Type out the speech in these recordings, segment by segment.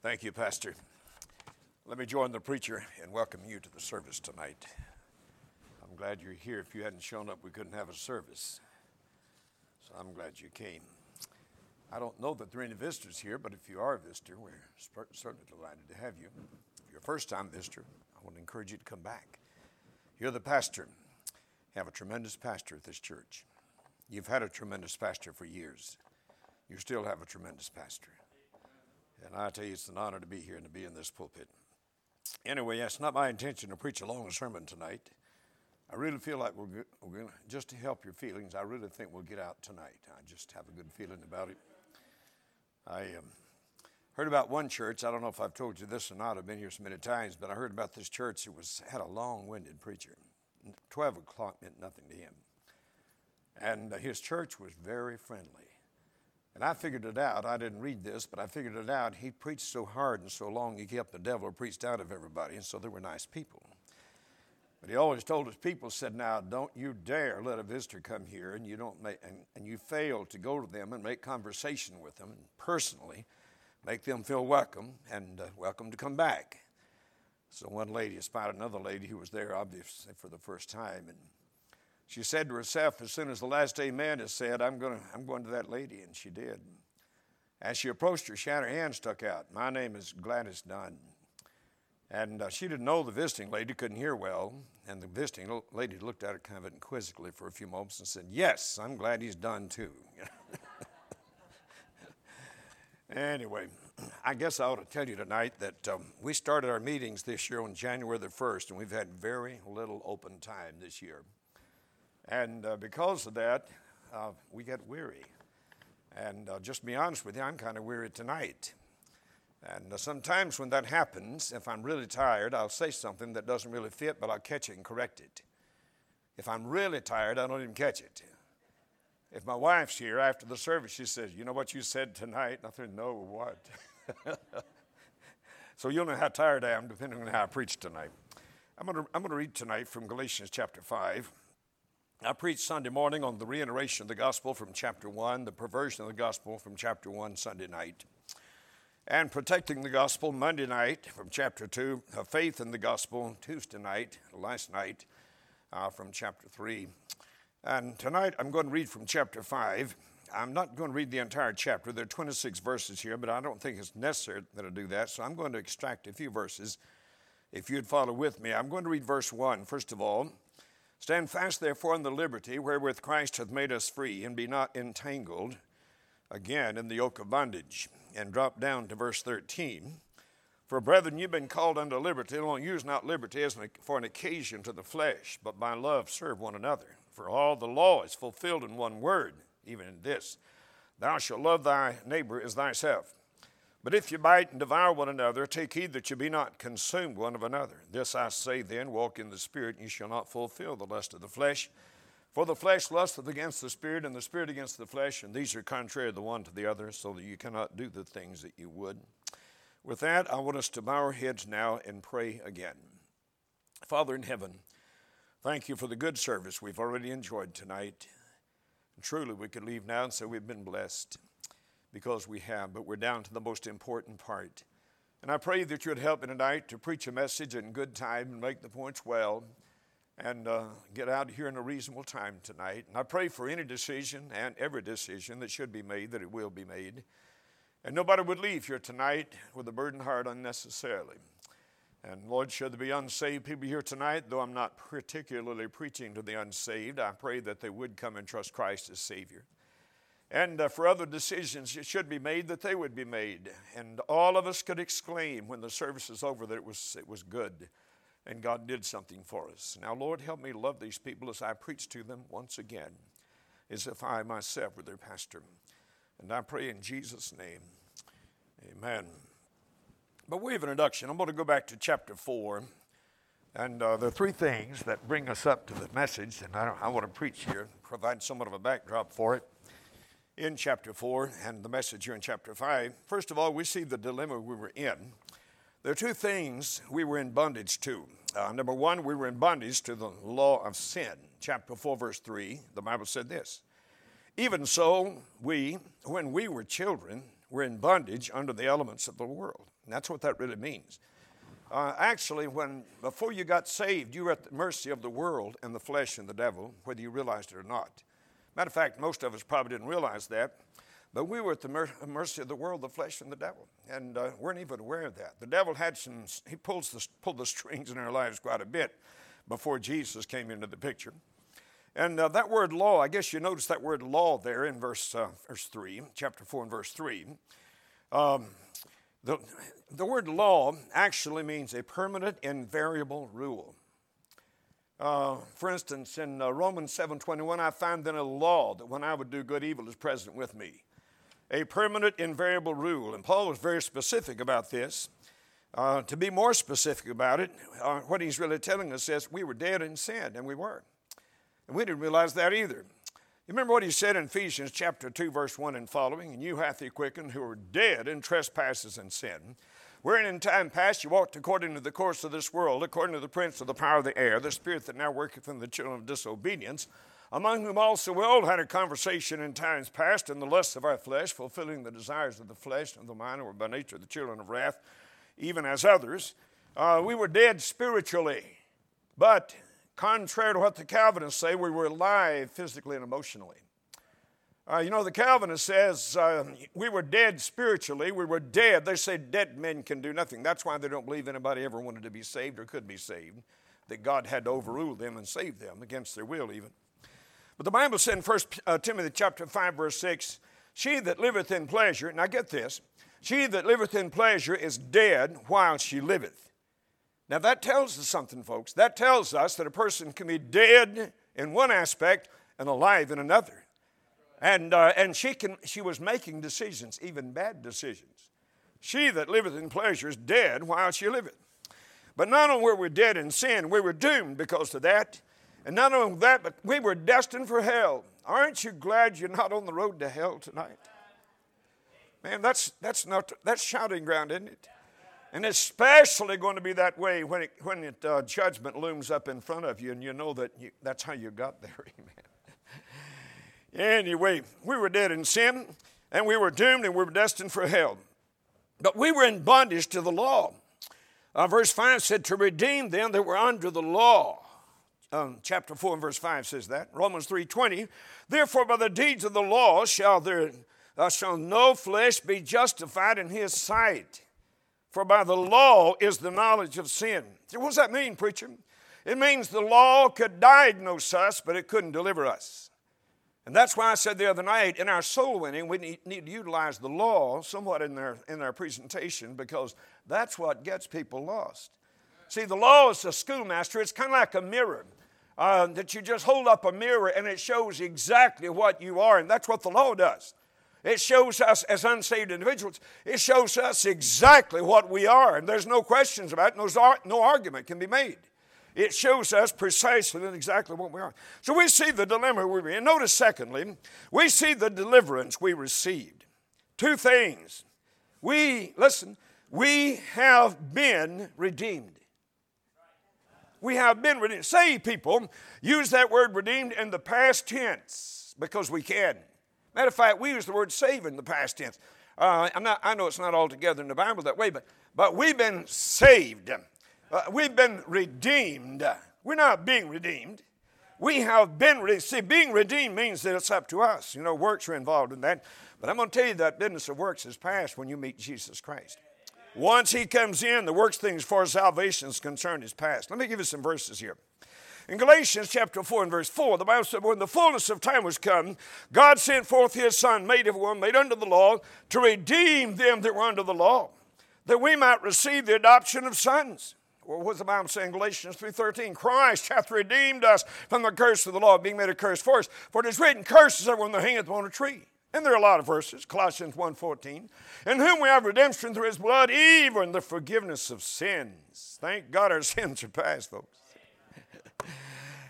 Thank you, Pastor. Let me join the preacher and welcome you to the service tonight. I'm glad you're here. If you hadn't shown up, we couldn't have a service. So I'm glad you came. I don't know that there are any visitors here, but if you are a visitor, we're certainly delighted to have you. If you're a first time visitor, I want to encourage you to come back. You're the pastor. You have a tremendous pastor at this church. You've had a tremendous pastor for years. You still have a tremendous pastor. And I tell you, it's an honor to be here and to be in this pulpit. Anyway, it's not my intention to preach a long sermon tonight. I really feel like we're, we're to, just to help your feelings, I really think we'll get out tonight. I just have a good feeling about it. I um, heard about one church. I don't know if I've told you this or not. I've been here so many times, but I heard about this church. It was had a long-winded preacher. Twelve o'clock meant nothing to him, and uh, his church was very friendly. And I figured it out. I didn't read this, but I figured it out. He preached so hard and so long, he kept the devil preached out of everybody, and so they were nice people. But he always told his people, said, Now don't you dare let a visitor come here and you don't make and, and you fail to go to them and make conversation with them and personally make them feel welcome and uh, welcome to come back. So one lady spotted another lady who was there obviously for the first time and she said to herself, as soon as the last amen is said, I'm to, I'm going to that lady. And she did. As she approached her, she had her hand stuck out. My name is Gladys Dunn. And uh, she didn't know the visiting lady, couldn't hear well. And the visiting lady looked at her kind of inquisitively for a few moments and said, Yes, I'm glad he's done too. anyway, I guess I ought to tell you tonight that um, we started our meetings this year on January the 1st, and we've had very little open time this year. And uh, because of that, uh, we get weary. And uh, just be honest with you, I'm kind of weary tonight. And uh, sometimes when that happens, if I'm really tired, I'll say something that doesn't really fit, but I'll catch it and correct it. If I'm really tired, I don't even catch it. If my wife's here after the service, she says, You know what you said tonight? And I said, No, what? so you'll know how tired I am depending on how I preach tonight. I'm going I'm going to read tonight from Galatians chapter 5. I preached Sunday morning on the reiteration of the gospel from chapter 1, the perversion of the gospel from chapter 1 Sunday night, and protecting the gospel Monday night from chapter 2, faith in the gospel Tuesday night, last night uh, from chapter 3. And tonight I'm going to read from chapter 5. I'm not going to read the entire chapter. There are 26 verses here, but I don't think it's necessary that I do that, so I'm going to extract a few verses. If you'd follow with me, I'm going to read verse 1 first of all. Stand fast, therefore, in the liberty wherewith Christ hath made us free, and be not entangled again in the yoke of bondage. And drop down to verse 13. For brethren, you've been called unto liberty. Don't use not liberty as for an occasion to the flesh, but by love serve one another. For all the law is fulfilled in one word, even in this Thou shalt love thy neighbor as thyself. But if you bite and devour one another, take heed that you be not consumed one of another. This I say then walk in the Spirit, and you shall not fulfill the lust of the flesh. For the flesh lusteth against the Spirit, and the Spirit against the flesh, and these are contrary the one to the other, so that you cannot do the things that you would. With that, I want us to bow our heads now and pray again. Father in heaven, thank you for the good service we've already enjoyed tonight. And truly, we could leave now and say we've been blessed because we have, but we're down to the most important part. And I pray that you would help me tonight to preach a message in good time and make the points well and uh, get out here in a reasonable time tonight. And I pray for any decision and every decision that should be made that it will be made. And nobody would leave here tonight with a burdened heart unnecessarily. And Lord, should there be unsaved people here tonight, though I'm not particularly preaching to the unsaved, I pray that they would come and trust Christ as Savior. And uh, for other decisions that should be made, that they would be made. And all of us could exclaim when the service is over that it was, it was good and God did something for us. Now, Lord, help me love these people as I preach to them once again, as if I myself were their pastor. And I pray in Jesus' name, amen. But we have an introduction. I'm going to go back to chapter 4. And uh, there are three things that bring us up to the message, and I, I want to preach here, provide somewhat of a backdrop for it in chapter 4 and the message here in chapter 5. First of all, we see the dilemma we were in. There are two things we were in bondage to. Uh, number one, we were in bondage to the law of sin. Chapter 4, verse 3, the Bible said this Even so, we, when we were children, We're in bondage under the elements of the world. And that's what that really means. Uh, actually, when before you got saved, you were at the mercy of the world and the flesh and the devil, whether you realized it or not. Matter of fact, most of us probably didn't realize that, but we were at the mer- mercy of the world, the flesh, and the devil, and uh, weren't even aware of that. The devil had some; he pulls the, pulled the strings in our lives quite a bit before Jesus came into the picture. And uh, that word law, I guess you notice that word law there in verse, uh, verse 3, chapter 4 and verse 3. Um, the, the word law actually means a permanent, invariable rule. Uh, for instance, in uh, Romans 7.21, I find then a law that when I would do good, evil is present with me. A permanent, invariable rule. And Paul was very specific about this. Uh, to be more specific about it, uh, what he's really telling us is we were dead in sin, and we were. And we didn't realize that either. You remember what he said in Ephesians chapter 2, verse 1 and following? And you hath he quickened who were dead in trespasses and sin. Wherein in time past you walked according to the course of this world, according to the prince of the power of the air, the spirit that now worketh in the children of disobedience, among whom also we all had a conversation in times past in the lusts of our flesh, fulfilling the desires of the flesh and the mind, or by nature the children of wrath, even as others. Uh, we were dead spiritually, but contrary to what the Calvinists say, we were alive physically and emotionally. Uh, you know, the Calvinist says uh, we were dead spiritually. We were dead. They say dead men can do nothing. That's why they don't believe anybody ever wanted to be saved or could be saved, that God had to overrule them and save them against their will, even. But the Bible said in 1 uh, Timothy chapter 5, verse 6, She that liveth in pleasure, now get this, she that liveth in pleasure is dead while she liveth. Now that tells us something, folks. That tells us that a person can be dead in one aspect and alive in another. And, uh, and she, can, she was making decisions, even bad decisions. She that liveth in pleasure is dead while she liveth. But not only were we dead in sin, we were doomed because of that. And not only that, but we were destined for hell. Aren't you glad you're not on the road to hell tonight? Man, that's, that's, not, that's shouting ground, isn't it? And especially going to be that way when, it, when it, uh, judgment looms up in front of you and you know that you, that's how you got there. Amen. Anyway, we were dead in sin and we were doomed and we were destined for hell. But we were in bondage to the law. Uh, verse 5 said, To redeem them that were under the law. Um, chapter 4 and verse 5 says that. Romans 3.20, Therefore by the deeds of the law shall, there, uh, shall no flesh be justified in his sight. For by the law is the knowledge of sin. what does that mean, preacher? It means the law could diagnose us, but it couldn't deliver us. And that's why I said the other night, in our soul winning, we need, to utilize the law somewhat in their, in their presentation because that's what gets people lost. See, the law is a schoolmaster, it's kind of like a mirror. Uh, that you just hold up a mirror and it shows exactly what you are, and that's what the law does. It shows us as unsaved individuals, it shows us exactly what we are, and there's no questions about it, no, no argument can be made. It shows us precisely and exactly what we are. So we see the dilemma we're in. Notice, secondly, we see the deliverance we received. Two things. We, listen, we have been redeemed. We have been redeemed. Say, people, use that word redeemed in the past tense because we can. Matter of fact, we use the word save in the past tense. Uh, not, i know it's not altogether in the Bible that way, but, but we've been saved. Uh, we've been redeemed. We're not being redeemed. We have been redeemed. See, being redeemed means that it's up to us. You know, works are involved in that. But I'm going to tell you that business of works is past when you meet Jesus Christ. Once He comes in, the works things as salvation is concerned is past. Let me give you some verses here. In Galatians chapter 4 and verse 4, the Bible said, When the fullness of time was come, God sent forth His Son, made of one, made under the law, to redeem them that were under the law, that we might receive the adoption of sons. Well, what's the Bible saying? Galatians 3.13, Christ hath redeemed us from the curse of the law, being made a curse for us. For it is written, curses everyone that hangeth upon a tree. And there are a lot of verses, Colossians 1.14, in whom we have redemption through his blood, even the forgiveness of sins. Thank God our sins are past, folks.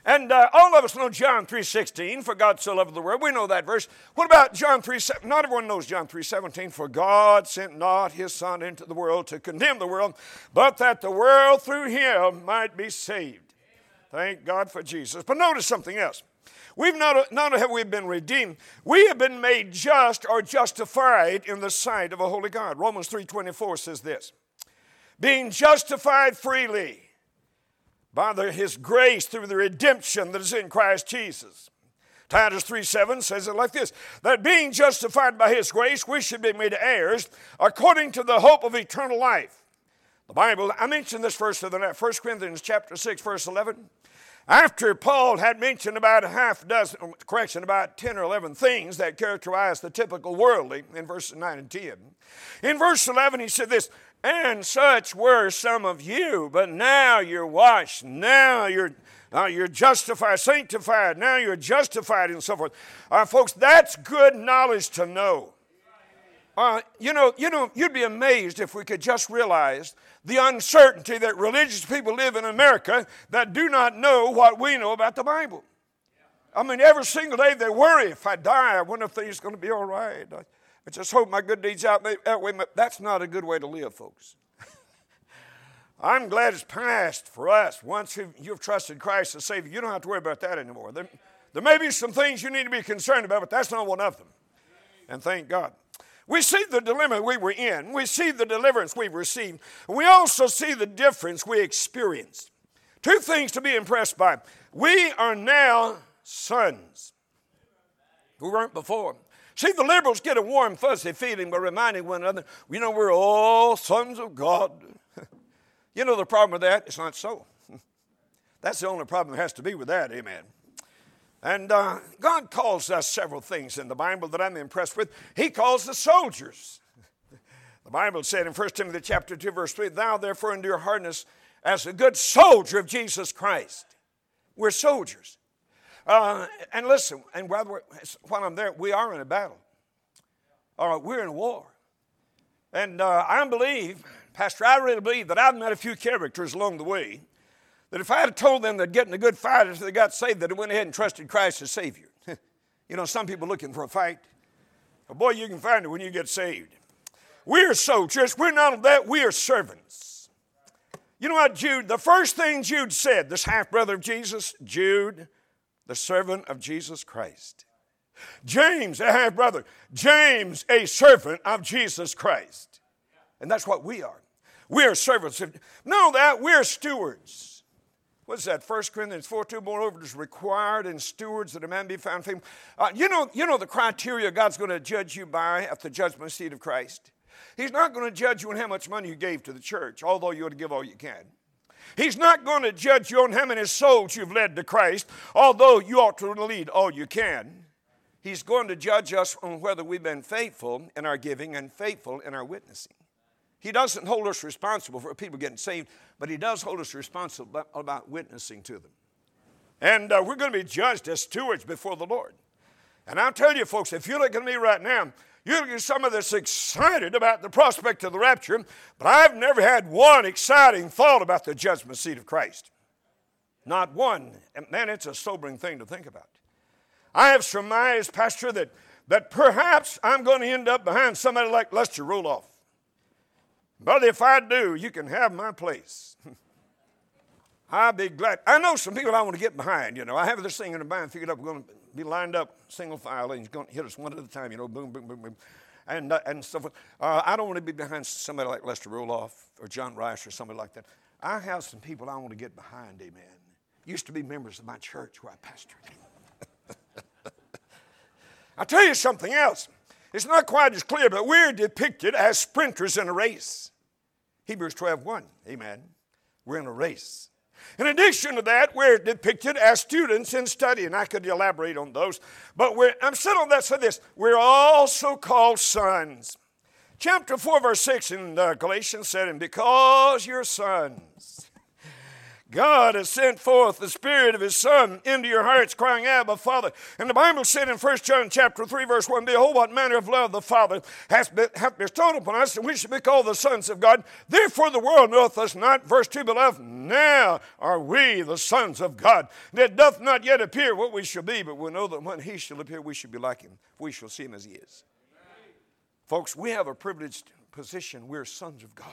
And uh, all of us know John 3.16, for God so loved the world. We know that verse. What about John 3, not everyone knows John 3.17, for God sent not his Son into the world to condemn the world, but that the world through him might be saved. Thank God for Jesus. But notice something else. We've not, not have we been redeemed, we have been made just or justified in the sight of a holy God. Romans 3.24 says this, being justified freely by the, his grace through the redemption that is in Christ Jesus. Titus 3 7 says it like this that being justified by his grace, we should be made heirs according to the hope of eternal life. The Bible, I mentioned this verse the night, 1 Corinthians chapter 6, verse 11. After Paul had mentioned about a half dozen, correction, about 10 or 11 things that characterize the typical worldly in verses 9 and 10. In verse 11, he said this, and such were some of you, but now you're washed, now you're now you're justified, sanctified. Now you're justified, and so forth. Uh, folks, that's good knowledge to know. Uh, you know, you know, you'd be amazed if we could just realize the uncertainty that religious people live in America that do not know what we know about the Bible. I mean, every single day they worry if I die, I wonder if things going to be all right. I, I just hope my good deeds outweigh. That's not a good way to live, folks. I'm glad it's past for us. Once you've, you've, trusted Christ as Savior, you don't have to worry about that anymore. There, there may be some things you need to be concerned about, but that's not one of them. And thank God. We see the dilemma we were in. We see the deliverance we've received. We also see the difference we experienced. Two things to be impressed by. We are now sons who weren't before. See, the liberals get a warm, fuzzy feeling by reminding one another, you know, we're all sons of God. You know the problem with that? It's not so. That's the only problem that has to be with that, amen. And uh, God calls us several things in the Bible that I'm impressed with. He calls us soldiers. The Bible said in 1 Timothy chapter 2, verse 3, Thou therefore endure hardness as a good soldier of Jesus Christ. We're soldiers. Uh, and listen, and while, while I'm there, we are in a battle. All right, we're in a war. And uh, I believe Pastor, I really believe that I've met a few characters along the way that if I had told them they'd get in a good fight they got saved, that they went ahead and trusted Christ as Savior. you know, some people looking for a fight. Boy, you can find it when you get saved. We're soldiers. We're not that. We are servants. You know what, Jude? The first thing Jude said, this half brother of Jesus, Jude, the servant of Jesus Christ. James, a half brother. James, a servant of Jesus Christ. And that's what we are. We are servants. Know that we're stewards. What's that? 1 Corinthians 4 2, moreover, it is required in stewards that a man be found faithful. Uh, you, know, you know the criteria God's going to judge you by at the judgment seat of Christ? He's not going to judge you on how much money you gave to the church, although you ought to give all you can. He's not going to judge you on how many souls you've led to Christ, although you ought to lead all you can. He's going to judge us on whether we've been faithful in our giving and faithful in our witnessing. He doesn't hold us responsible for people getting saved, but He does hold us responsible about witnessing to them. And uh, we're going to be judged as stewards before the Lord. And I'll tell you, folks, if you're looking at me right now, looking at some of this excited about the prospect of the rapture, but I've never had one exciting thought about the judgment seat of Christ. Not one. And man, it's a sobering thing to think about. I have surmised, Pastor, that, that perhaps I'm going to end up behind somebody like Lester Roloff. But if I do, you can have my place. I'll be glad. I know some people I want to get behind, you know. I have this thing in the mind figured up. We're going to be lined up single file, and he's going to hit us one at a time, you know, boom, boom, boom, boom. And, uh, and stuff. Uh, I don't want to be behind somebody like Lester Roloff or John Rice or somebody like that. I have some people I want to get behind, amen. Used to be members of my church where I pastored. I'll tell you something else. It's not quite as clear, but we're depicted as sprinters in a race. Hebrews 12 1. Amen. We're in a race. In addition to that, we're depicted as students in study, and I could elaborate on those. But I'm still on that. So this, we're also called sons. Chapter 4, verse 6 in uh, Galatians said, And because you're sons, God has sent forth the Spirit of His Son into your hearts, crying, Abba, Father. And the Bible said in 1 John chapter 3, verse 1, Behold, what manner of love the Father hath, bestowed upon us, and we should be called the sons of God. Therefore the world knoweth us not. Verse 2, Beloved, now are we the sons of God. It doth not yet appear what we shall be, but we know that when He shall appear, we shall be like Him. We shall see Him as He is. Amen. Folks, we have a privileged position. We're sons of God.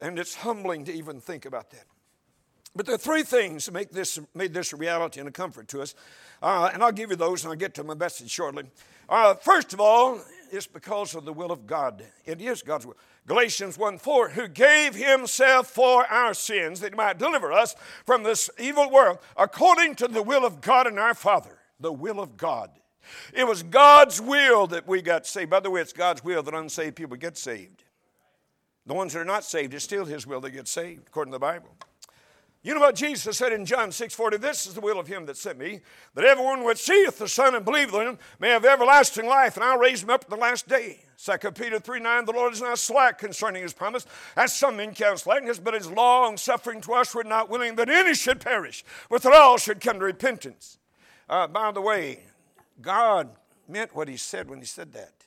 And it's humbling to even think about that. But there are three things that make this, made this a reality and a comfort to us. Uh, and I'll give you those and I'll get to my message shortly. Uh, first of all, it's because of the will of God. It is God's will. Galatians 1 4, who gave himself for our sins that he might deliver us from this evil world according to the will of God and our Father. The will of God. It was God's will that we got saved. By the way, it's God's will that unsaved people get saved. The ones that are not saved, it's still His will they get saved, according to the Bible. You know what Jesus said in John 6 40? This is the will of him that sent me, that everyone which seeth the Son and believeth in him may have everlasting life, and I'll raise him up at the last day. 2 Peter 3 9, the Lord is not slack concerning his promise, as some men count slackness, but is long suffering to us, we're not willing that any should perish, but that all should come to repentance. Uh, by the way, God meant what he said when he said that.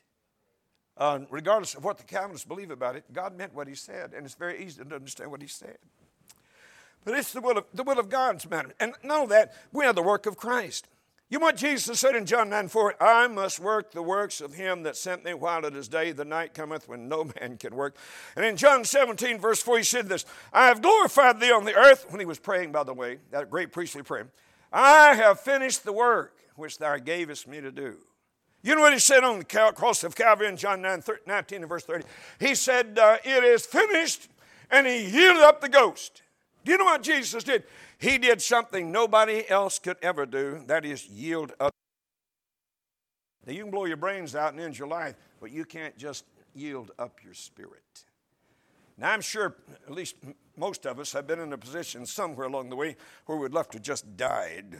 Uh, regardless of what the Calvinists believe about it, God meant what he said, and it's very easy to understand what he said. But it's the will of, the will of God's matter. And know that we are the work of Christ. You know what Jesus said in John 9 4? I must work the works of him that sent me while it is day. The night cometh when no man can work. And in John 17, verse 4, he said this I have glorified thee on the earth, when he was praying, by the way, that great priestly prayer. I have finished the work which thou gavest me to do. You know what he said on the cross of Calvary in John 9, 19 and verse 30? He said, uh, It is finished, and he yielded up the ghost. Do you know what Jesus did? He did something nobody else could ever do. That is, yield up. Now, you can blow your brains out and end your life, but you can't just yield up your spirit. Now, I'm sure at least most of us have been in a position somewhere along the way where we'd love to just died,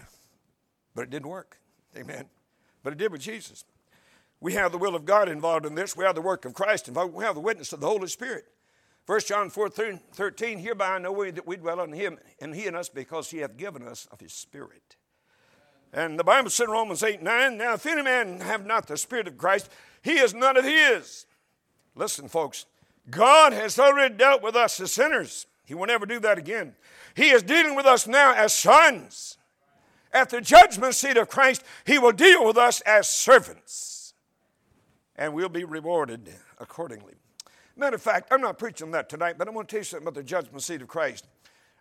but it didn't work. Amen. But it did with Jesus. We have the will of God involved in this. We have the work of Christ involved. We have the witness of the Holy Spirit. 1 John 4 13, hereby I know we, that we dwell in him and he in us because he hath given us of his spirit. And the Bible said in Romans 8 9, now if any man have not the spirit of Christ, he is none of his. Listen, folks, God has already dealt with us as sinners. He will never do that again. He is dealing with us now as sons. At the judgment seat of Christ, He will deal with us as servants. And we'll be rewarded accordingly. Matter of fact, I'm not preaching that tonight, but I want to tell you something about the judgment seat of Christ.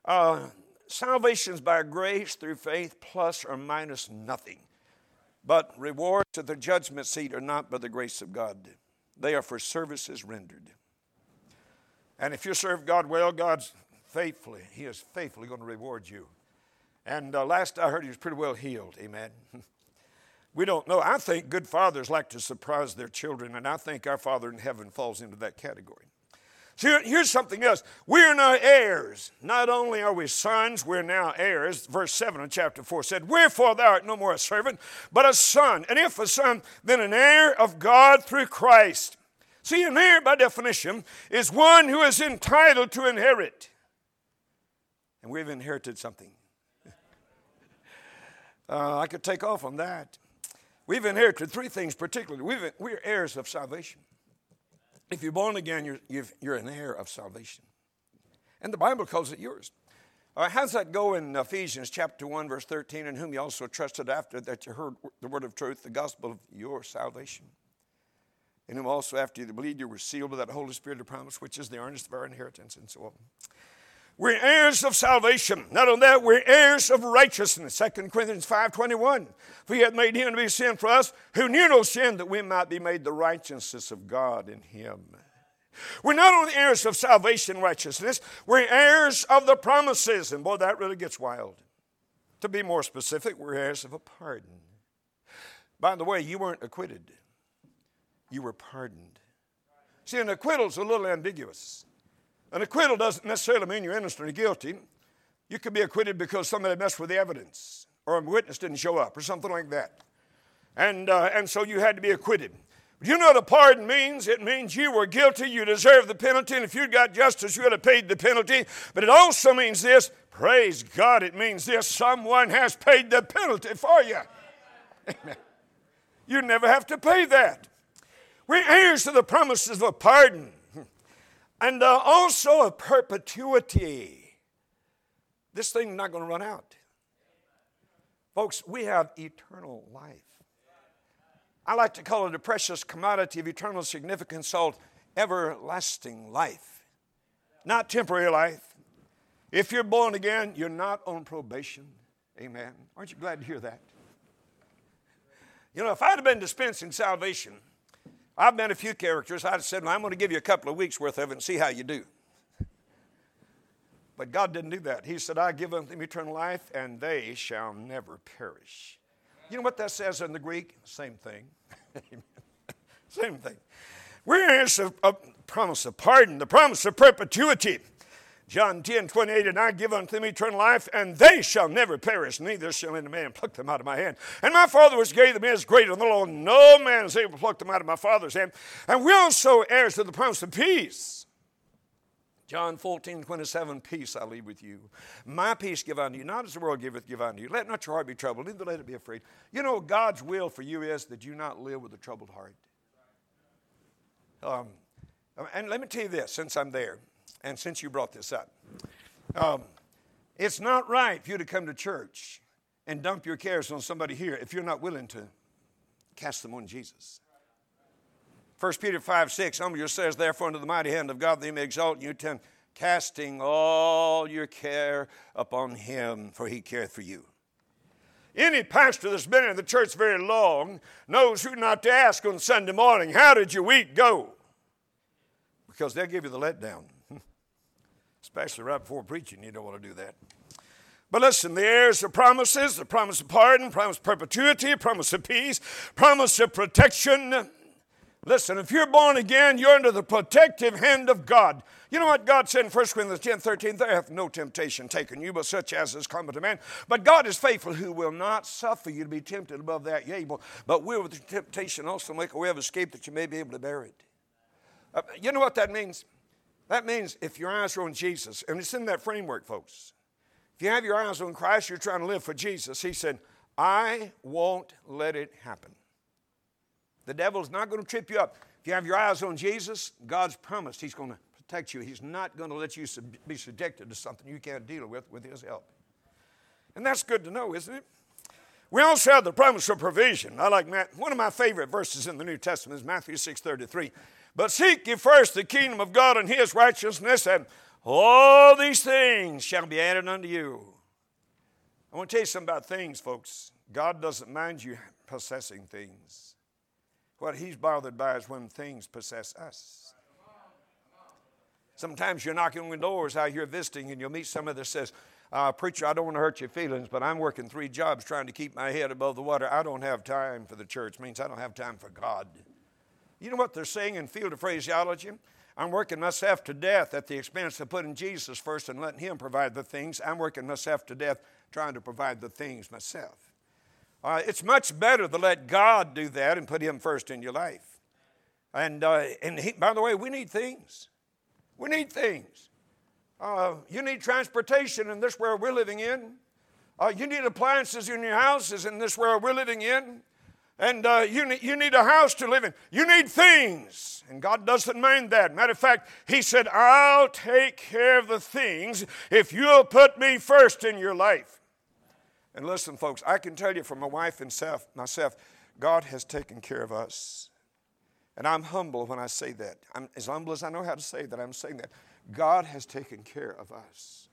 Uh, salvation is by grace through faith, plus or minus nothing. But rewards at the judgment seat are not by the grace of God, they are for services rendered. And if you serve God well, God's faithfully, He is faithfully going to reward you. And uh, last I heard, He was pretty well heeled. Amen. We don't know. I think good fathers like to surprise their children, and I think our Father in heaven falls into that category. So here's something else. We're now heirs. Not only are we sons, we're now heirs. Verse 7 of chapter 4 said, Wherefore thou art no more a servant, but a son. And if a son, then an heir of God through Christ. See, an heir, by definition, is one who is entitled to inherit. And we've inherited something. uh, I could take off on that. We've inherited three things particularly. We've, we're heirs of salvation. If you're born again, you're, you are an heir of salvation. And the Bible calls it yours. Uh, how's that go in Ephesians chapter 1, verse 13? In whom you also trusted after that you heard the word of truth, the gospel of your salvation. In whom also after you believed, you were sealed with that Holy Spirit of promise, which is the earnest of our inheritance, and so on. We're heirs of salvation. Not only that, we're heirs of righteousness. 2 Corinthians 5.21. For he hath made him to be sin for us, who knew no sin, that we might be made the righteousness of God in him. We're not only heirs of salvation righteousness, we're heirs of the promises. And boy, that really gets wild. To be more specific, we're heirs of a pardon. By the way, you weren't acquitted, you were pardoned. See, an acquittal's a little ambiguous. An acquittal doesn't necessarily mean you're innocent or guilty. You could be acquitted because somebody messed with the evidence, or a witness didn't show up, or something like that. And, uh, and so you had to be acquitted. But you know what a pardon means? It means you were guilty, you deserve the penalty, and if you'd got justice, you would have paid the penalty. But it also means this praise God, it means this someone has paid the penalty for you. Amen. You never have to pay that. We're heirs to the promises of a pardon and uh, also a perpetuity. This thing's not going to run out. Folks, we have eternal life. I like to call it a precious commodity of eternal significance called everlasting life. Not temporary life. If you're born again, you're not on probation. Amen. Aren't you glad to hear that? You know, if I'd have been dispensing salvation, I've met a few characters. I'd said, well, I'm going to give you a couple of weeks worth of it and see how you do. But God didn't do that. He said, I give them eternal life, and they shall never perish. You know what that says in the Greek? Same thing. Same thing. We're a promise of pardon, the promise of perpetuity. John 10, 28, and I give unto them eternal life, and they shall never perish, neither shall any man pluck them out of my hand. And my Father was gave them is greater than the Lord. No man is able to pluck them out of my Father's hand. And we also heirs to the promise of peace. John 14, 27, peace I leave with you. My peace give unto you, not as the world giveth, give unto you. Let not your heart be troubled, neither let it be afraid. You know, God's will for you is that you not live with a troubled heart. Um, and let me tell you this, since I'm there and since you brought this up, um, it's not right for you to come to church and dump your cares on somebody here if you're not willing to cast them on Jesus. 1 Peter 5 6, humble yourselves therefore under the mighty hand of God that he may exalt you, ten, casting all your care upon him, for he careth for you. Any pastor that's been in the church very long knows who not to ask on Sunday morning, How did your week go? Because they'll give you the letdown especially right before preaching. You don't want to do that. But listen, the heirs of promises, the promise of pardon, promise of perpetuity, promise of peace, promise of protection. Listen, if you're born again, you're under the protective hand of God. You know what God said in 1 Corinthians 10 13? There hath no temptation taken you, but such as is common to man. But God is faithful, who will not suffer you to be tempted above that able, but will with the temptation also make a way of escape that you may be able to bear it. Uh, you know what that means? That means if your eyes are on Jesus, and it's in that framework, folks. If you have your eyes on Christ, you're trying to live for Jesus. He said, I won't let it happen. The devil's not going to trip you up. If you have your eyes on Jesus, God's promised He's going to protect you. He's not going to let you sub- be subjected to something you can't deal with with His help. And that's good to know, isn't it? We also have the promise of provision. I like Matt. One of my favorite verses in the New Testament is Matthew 6:33. But seek ye first the kingdom of God and his righteousness, and all these things shall be added unto you. I want to tell you something about things, folks. God doesn't mind you possessing things. What he's bothered by is when things possess us. Sometimes you're knocking on doors out here visiting, and you'll meet somebody that says, uh, Preacher, I don't want to hurt your feelings, but I'm working three jobs trying to keep my head above the water. I don't have time for the church. It means I don't have time for God. You know what they're saying in field of phraseology? I'm working myself to death at the expense of putting Jesus first and letting Him provide the things. I'm working myself to death trying to provide the things myself. Uh, it's much better to let God do that and put Him first in your life. And, uh, and he, by the way, we need things. We need things. Uh, you need transportation in this world we're living in. Uh, you need appliances in your houses in this world we're living in. And uh, you, need, you need a house to live in. You need things. And God doesn't mind that. Matter of fact, He said, I'll take care of the things if you'll put me first in your life. And listen, folks, I can tell you from my wife and self, myself, God has taken care of us. And I'm humble when I say that. I'm as humble as I know how to say that, I'm saying that. God has taken care of us.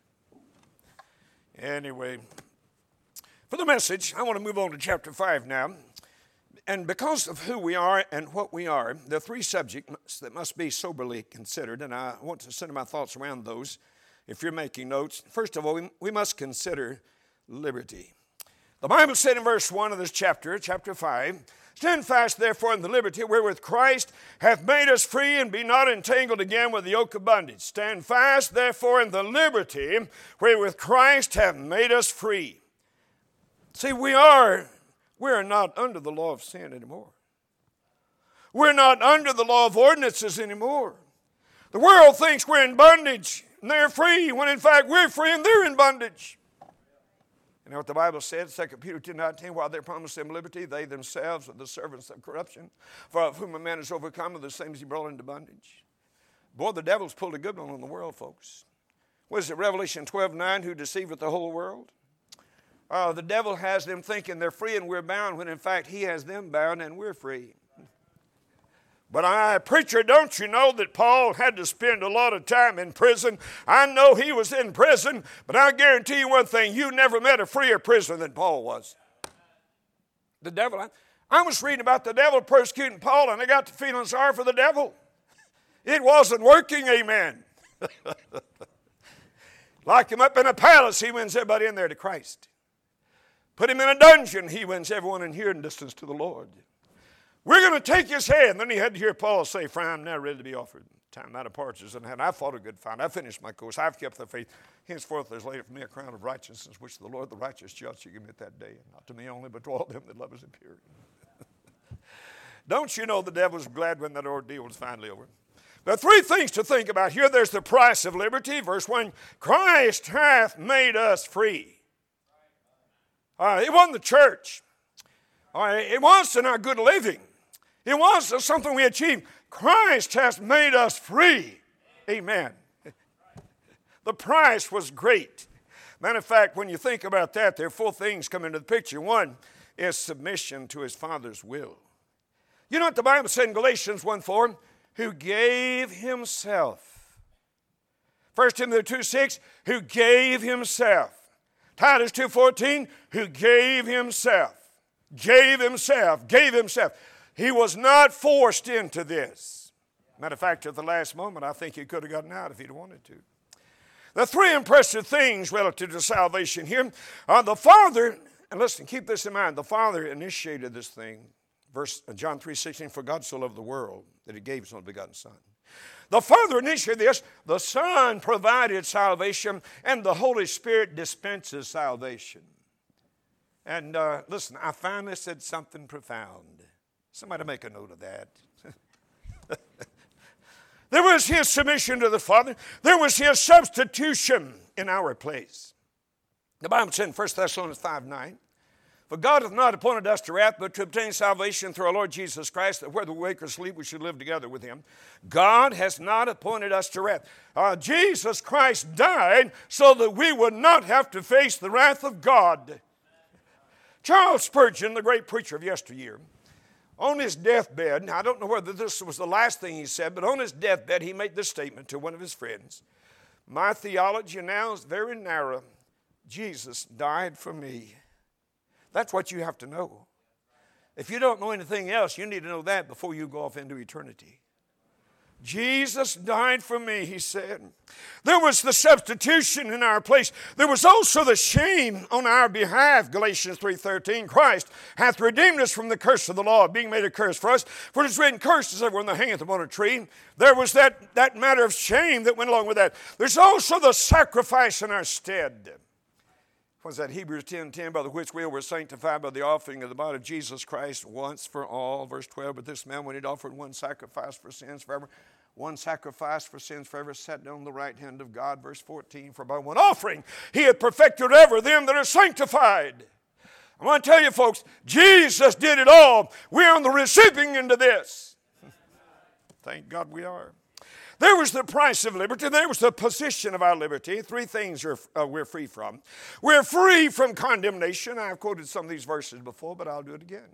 Anyway, for the message, I want to move on to chapter 5 now. And because of who we are and what we are, there are three subjects that must be soberly considered, and I want to center my thoughts around those if you're making notes. First of all, we, we must consider liberty. The Bible said in verse 1 of this chapter, chapter 5, Stand fast, therefore, in the liberty wherewith Christ hath made us free, and be not entangled again with the yoke of bondage. Stand fast, therefore, in the liberty wherewith Christ hath made us free. See, we are we're not under the law of sin anymore. We're not under the law of ordinances anymore. The world thinks we're in bondage and they're free, when in fact we're free and they're in bondage. You know what the Bible said, 2 Peter 2 19, while they promised them liberty, they themselves are the servants of corruption. For of whom a man is overcome, of the same as he brought into bondage. Boy, the devil's pulled a good one on the world, folks. What is it, Revelation 12 9, who deceiveth the whole world? Uh, the devil has them thinking they're free and we're bound, when in fact he has them bound and we're free. But I, preacher, don't you know that Paul had to spend a lot of time in prison? I know he was in prison, but I guarantee you one thing you never met a freer prisoner than Paul was. The devil, I, I was reading about the devil persecuting Paul, and I got to feeling sorry for the devil. It wasn't working, amen. Lock him up in a palace, he wins everybody in there to Christ. Put him in a dungeon, he wins everyone in hearing distance to the Lord. We're going to take his head. And then he had to hear Paul say, For I am now ready to be offered. Time out of partridges and I fought a good fight. I finished my course. I've kept the faith. Henceforth there's laid for me a crown of righteousness, which the Lord, the righteous judge, shall give me at that day. And not to me only, but to all them that love his appearing. Don't you know the devil was glad when that ordeal was finally over? There are three things to think about here. There's the price of liberty. Verse 1 Christ hath made us free. Uh, it wasn't the church. Uh, it wasn't our good living. It wasn't something we achieved. Christ has made us free. Amen. The price was great. Matter of fact, when you think about that, there are four things come into the picture. One is submission to his Father's will. You know what the Bible said in Galatians 1 4? Who gave himself. 1 Timothy 2 6, who gave himself. Titus 2 14, who gave himself. Gave himself, gave himself. He was not forced into this. Matter of fact, at the last moment, I think he could have gotten out if he'd wanted to. The three impressive things relative to salvation here are the Father, and listen, keep this in mind, the Father initiated this thing. Verse uh, John 3:16, for God so loved the world that he gave his only begotten Son. The Father initiated this, the Son provided salvation, and the Holy Spirit dispenses salvation. And uh, listen, I finally said something profound. Somebody make a note of that. there was his submission to the Father, there was his substitution in our place. The Bible said in 1 Thessalonians 5 9, For God hath not appointed us to wrath, but to obtain salvation through our Lord Jesus Christ, that whether we wake or sleep, we should live together with him. God has not appointed us to wrath. Uh, Jesus Christ died so that we would not have to face the wrath of God. Charles Spurgeon, the great preacher of yesteryear, on his deathbed, I don't know whether this was the last thing he said, but on his deathbed, he made this statement to one of his friends My theology now is very narrow. Jesus died for me. That's what you have to know. If you don't know anything else, you need to know that before you go off into eternity. Jesus died for me, he said. There was the substitution in our place. There was also the shame on our behalf. Galatians 3:13. Christ hath redeemed us from the curse of the law, being made a curse for us. For it is written, Cursed is everyone that hangeth upon a tree. There was that, that matter of shame that went along with that. There's also the sacrifice in our stead. Was that Hebrews 10 10, by the which we were sanctified by the offering of the body of Jesus Christ once for all. Verse 12, but this man, when he'd offered one sacrifice for sins forever, one sacrifice for sins forever, sat down on the right hand of God. Verse 14, for by one offering he had perfected ever them that are sanctified. I want to tell you, folks, Jesus did it all. We're on the receiving end of this. Thank God we are. There was the price of liberty. There was the position of our liberty. Three things are, uh, we're free from. We're free from condemnation. I've quoted some of these verses before, but I'll do it again.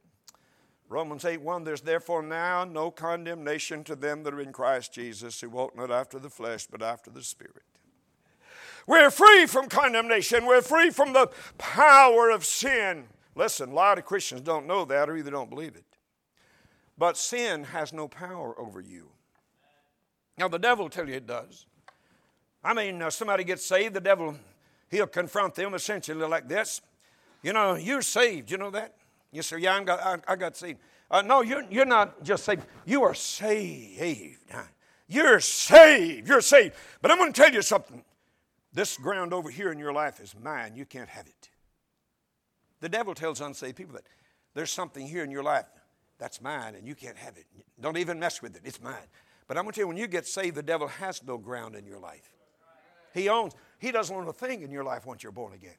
Romans 8 1 There's therefore now no condemnation to them that are in Christ Jesus, who walk not after the flesh, but after the Spirit. We're free from condemnation. We're free from the power of sin. Listen, a lot of Christians don't know that or either don't believe it. But sin has no power over you. Now, the devil will tell you it does. I mean, uh, somebody gets saved, the devil, he'll confront them essentially like this. You know, you're saved. You know that? You say, Yeah, got, I, I got saved. Uh, no, you're, you're not just saved. You are saved. You're saved. You're saved. But I'm going to tell you something. This ground over here in your life is mine. You can't have it. The devil tells unsaved people that there's something here in your life that's mine and you can't have it. Don't even mess with it. It's mine. But I'm going to tell you, when you get saved, the devil has no ground in your life. He owns, he doesn't own a thing in your life once you're born again.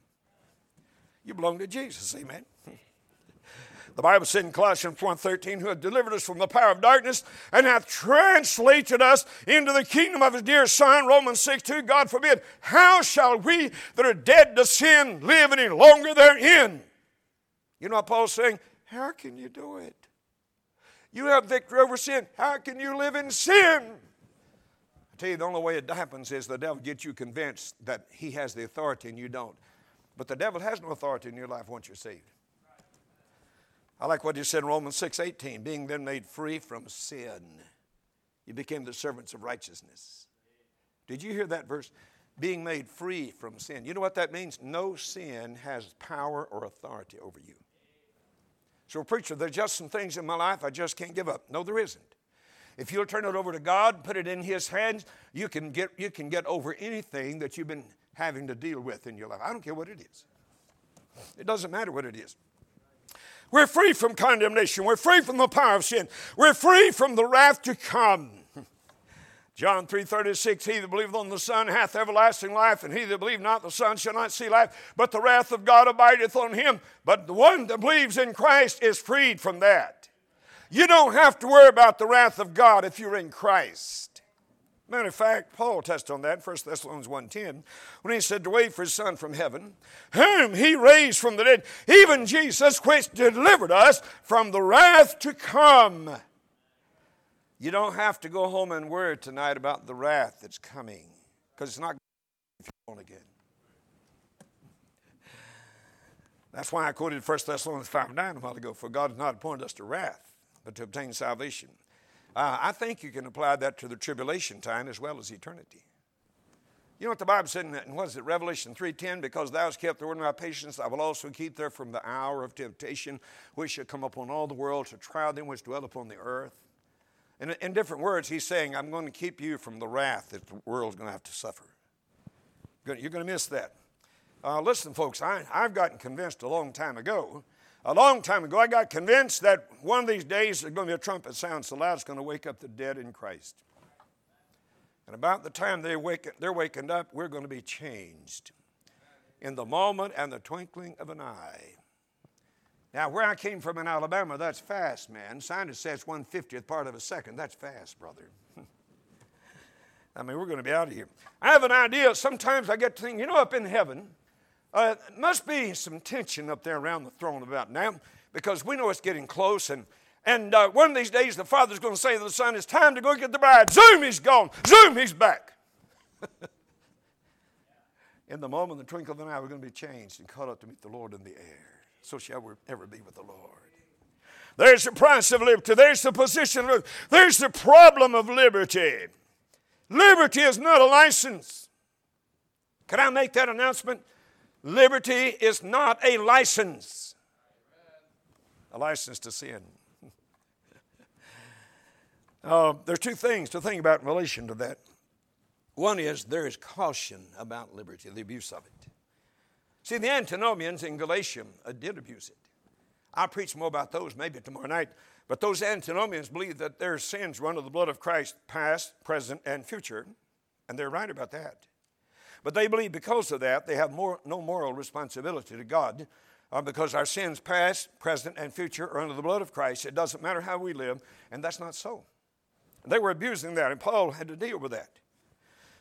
You belong to Jesus, amen. The Bible said in Colossians 1.13, who hath delivered us from the power of darkness and hath translated us into the kingdom of his dear Son, Romans 6, 2, God forbid, how shall we that are dead to sin live any longer therein? You know what Paul's saying? How can you do it? You have victory over sin. How can you live in sin? I tell you, the only way it happens is the devil gets you convinced that he has the authority and you don't. But the devil has no authority in your life once you're saved. I like what he said in Romans 6 18, being then made free from sin, you became the servants of righteousness. Did you hear that verse? Being made free from sin. You know what that means? No sin has power or authority over you. So, preacher, there's just some things in my life I just can't give up. No, there isn't. If you'll turn it over to God, and put it in His hands, you can get, you can get over anything that you've been having to deal with in your life. I don't care what it is. It doesn't matter what it is. We're free from condemnation. We're free from the power of sin. We're free from the wrath to come. John 3:36 He that believeth on the Son hath everlasting life and he that believeth not the Son shall not see life but the wrath of God abideth on him. But the one that believes in Christ is freed from that. You don't have to worry about the wrath of God if you're in Christ. Matter of fact, Paul tested on that in 1 Thessalonians 1.10 when he said to wait for his Son from heaven, whom he raised from the dead, even Jesus which delivered us from the wrath to come. You don't have to go home and worry tonight about the wrath that's coming because it's not if you're born again. That's why I quoted 1 Thessalonians 5 9 a while ago. For God has not appointed us to wrath, but to obtain salvation. Uh, I think you can apply that to the tribulation time as well as eternity. You know what the Bible said in, what is it, Revelation 3.10? Because thou hast kept the word of my patience, I will also keep there from the hour of temptation, which shall come upon all the world to try them which dwell upon the earth. In, in different words, he's saying, I'm going to keep you from the wrath that the world's going to have to suffer. You're going to miss that. Uh, listen, folks, I, I've gotten convinced a long time ago. A long time ago, I got convinced that one of these days there's going to be a trumpet sound so loud it's going to wake up the dead in Christ. And about the time they wake, they're waking up, we're going to be changed in the moment and the twinkling of an eye. Now, where I came from in Alabama, that's fast, man. Scientists say it's 150th part of a second. That's fast, brother. I mean, we're going to be out of here. I have an idea. Sometimes I get to think, you know, up in heaven, uh, must be some tension up there around the throne about now because we know it's getting close. And, and uh, one of these days, the Father's going to say to the Son, It's time to go get the bride. Zoom, he's gone. Zoom, he's back. in the moment, the twinkle of an eye, we're going to be changed and caught up to meet the Lord in the air so shall we ever be with the Lord. There's the price of liberty. There's the position of liberty. There's the problem of liberty. Liberty is not a license. Can I make that announcement? Liberty is not a license. A license to sin. uh, there are two things to think about in relation to that. One is there is caution about liberty, the abuse of it. See, the antinomians in Galatia uh, did abuse it. I'll preach more about those maybe tomorrow night. But those antinomians believe that their sins run to the blood of Christ, past, present, and future. And they're right about that. But they believe because of that, they have more, no moral responsibility to God uh, because our sins, past, present, and future, are under the blood of Christ. It doesn't matter how we live, and that's not so. They were abusing that, and Paul had to deal with that.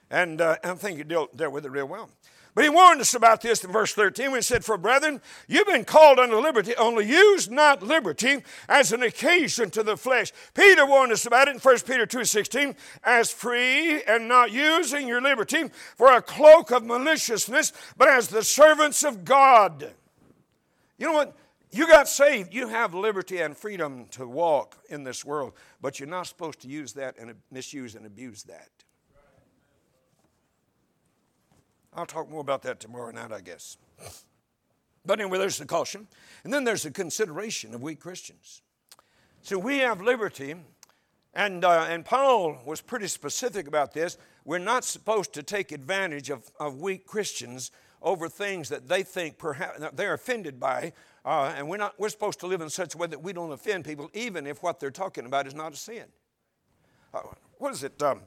And uh, I think he dealt, dealt with it real well. But he warned us about this in verse 13 when he said, For brethren, you've been called unto liberty, only use not liberty as an occasion to the flesh. Peter warned us about it in 1 Peter 2.16, as free and not using your liberty for a cloak of maliciousness, but as the servants of God. You know what? You got saved. You have liberty and freedom to walk in this world, but you're not supposed to use that and misuse and abuse that. I'll talk more about that tomorrow night, I guess. But anyway, there's the caution. And then there's the consideration of weak Christians. So we have liberty, and, uh, and Paul was pretty specific about this. We're not supposed to take advantage of, of weak Christians over things that they think perhaps they're offended by. Uh, and we're, not, we're supposed to live in such a way that we don't offend people, even if what they're talking about is not a sin. Uh, what is it? Um,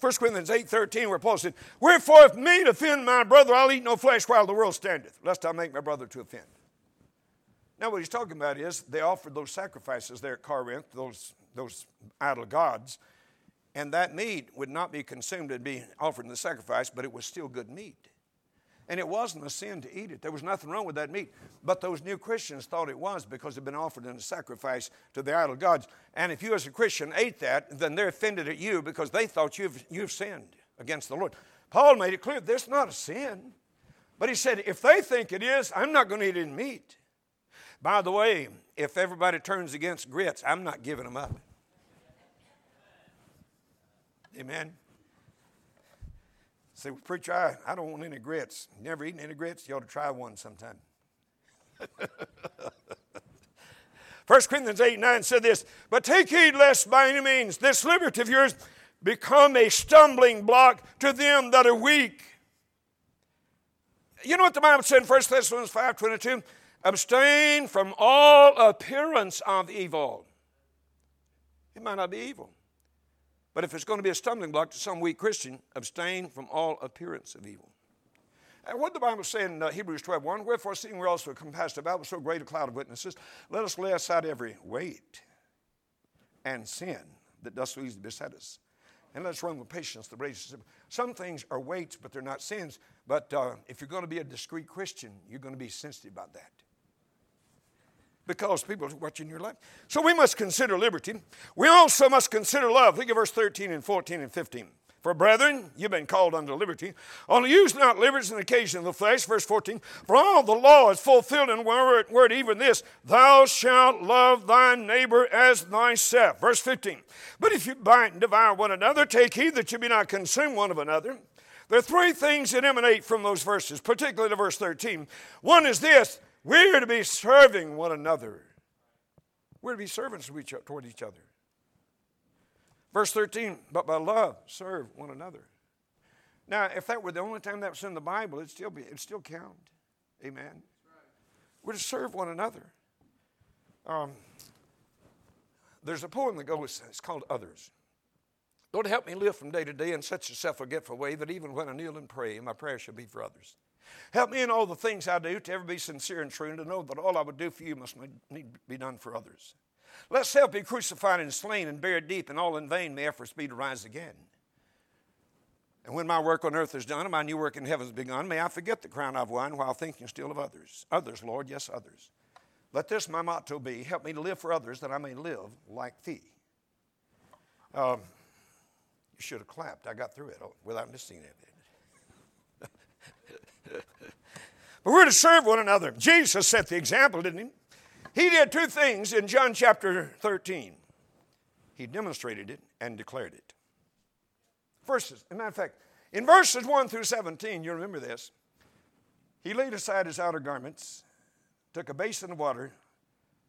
1 Corinthians 8 13, where Paul said, Wherefore, if me offend my brother, I'll eat no flesh while the world standeth, lest I make my brother to offend. Now, what he's talking about is they offered those sacrifices there at Corinth, those, those idol gods, and that meat would not be consumed and be offered in the sacrifice, but it was still good meat. And it wasn't a sin to eat it. There was nothing wrong with that meat. But those new Christians thought it was because it had been offered in a sacrifice to the idol gods. And if you as a Christian ate that, then they're offended at you because they thought you've, you've sinned against the Lord. Paul made it clear this is not a sin. But he said, if they think it is, I'm not going to eat any meat. By the way, if everybody turns against grits, I'm not giving them up. Amen. Say, well, preacher, I, I don't want any grits. Never eaten any grits? You ought to try one sometime. 1 Corinthians 8 9 said this, But take heed lest by any means this liberty of yours become a stumbling block to them that are weak. You know what the Bible said in 1 Thessalonians 5 22? Abstain from all appearance of evil. It might not be evil. But if it's going to be a stumbling block to some weak Christian, abstain from all appearance of evil. And what the Bible says in uh, Hebrews 12 1, wherefore, seeing we're also compassed about with so great a cloud of witnesses, let us lay aside every weight and sin that does so easily beset us. And let's run with patience the race. Some things are weights, but they're not sins. But uh, if you're going to be a discreet Christian, you're going to be sensitive about that because people are watching your life. So we must consider liberty. We also must consider love. Look at verse 13 and 14 and 15. For brethren, you've been called unto liberty. Only use not liberty as an occasion of the flesh. Verse 14. For all the law is fulfilled in word, word even this, thou shalt love thy neighbor as thyself. Verse 15. But if you bite and devour one another, take heed that you be not consumed one of another. There are three things that emanate from those verses, particularly the verse 13. One is this we're to be serving one another. We're to be servants toward each other. Verse 13, but by love serve one another. Now, if that were the only time that was in the Bible, it'd still, be, it'd still count. Amen. We're to serve one another. Um, there's a poem that goes, it's called Others. Lord, help me live from day to day in such a self forgetful way that even when I kneel and pray, my prayer shall be for others. Help me in all the things I do to ever be sincere and true and to know that all I would do for you must need be done for others. Let self be crucified and slain and buried deep, and all in vain may efforts be to rise again. And when my work on earth is done and my new work in heaven has begun, may I forget the crown I've won while thinking still of others. Others, Lord, yes, others. Let this my motto be help me to live for others that I may live like thee. Um, you should have clapped. I got through it without missing it. but we're to serve one another. Jesus set the example, didn't he? He did two things in John chapter 13. He demonstrated it and declared it. Verses, as a matter of fact, in verses 1 through 17, you remember this. He laid aside his outer garments, took a basin of water,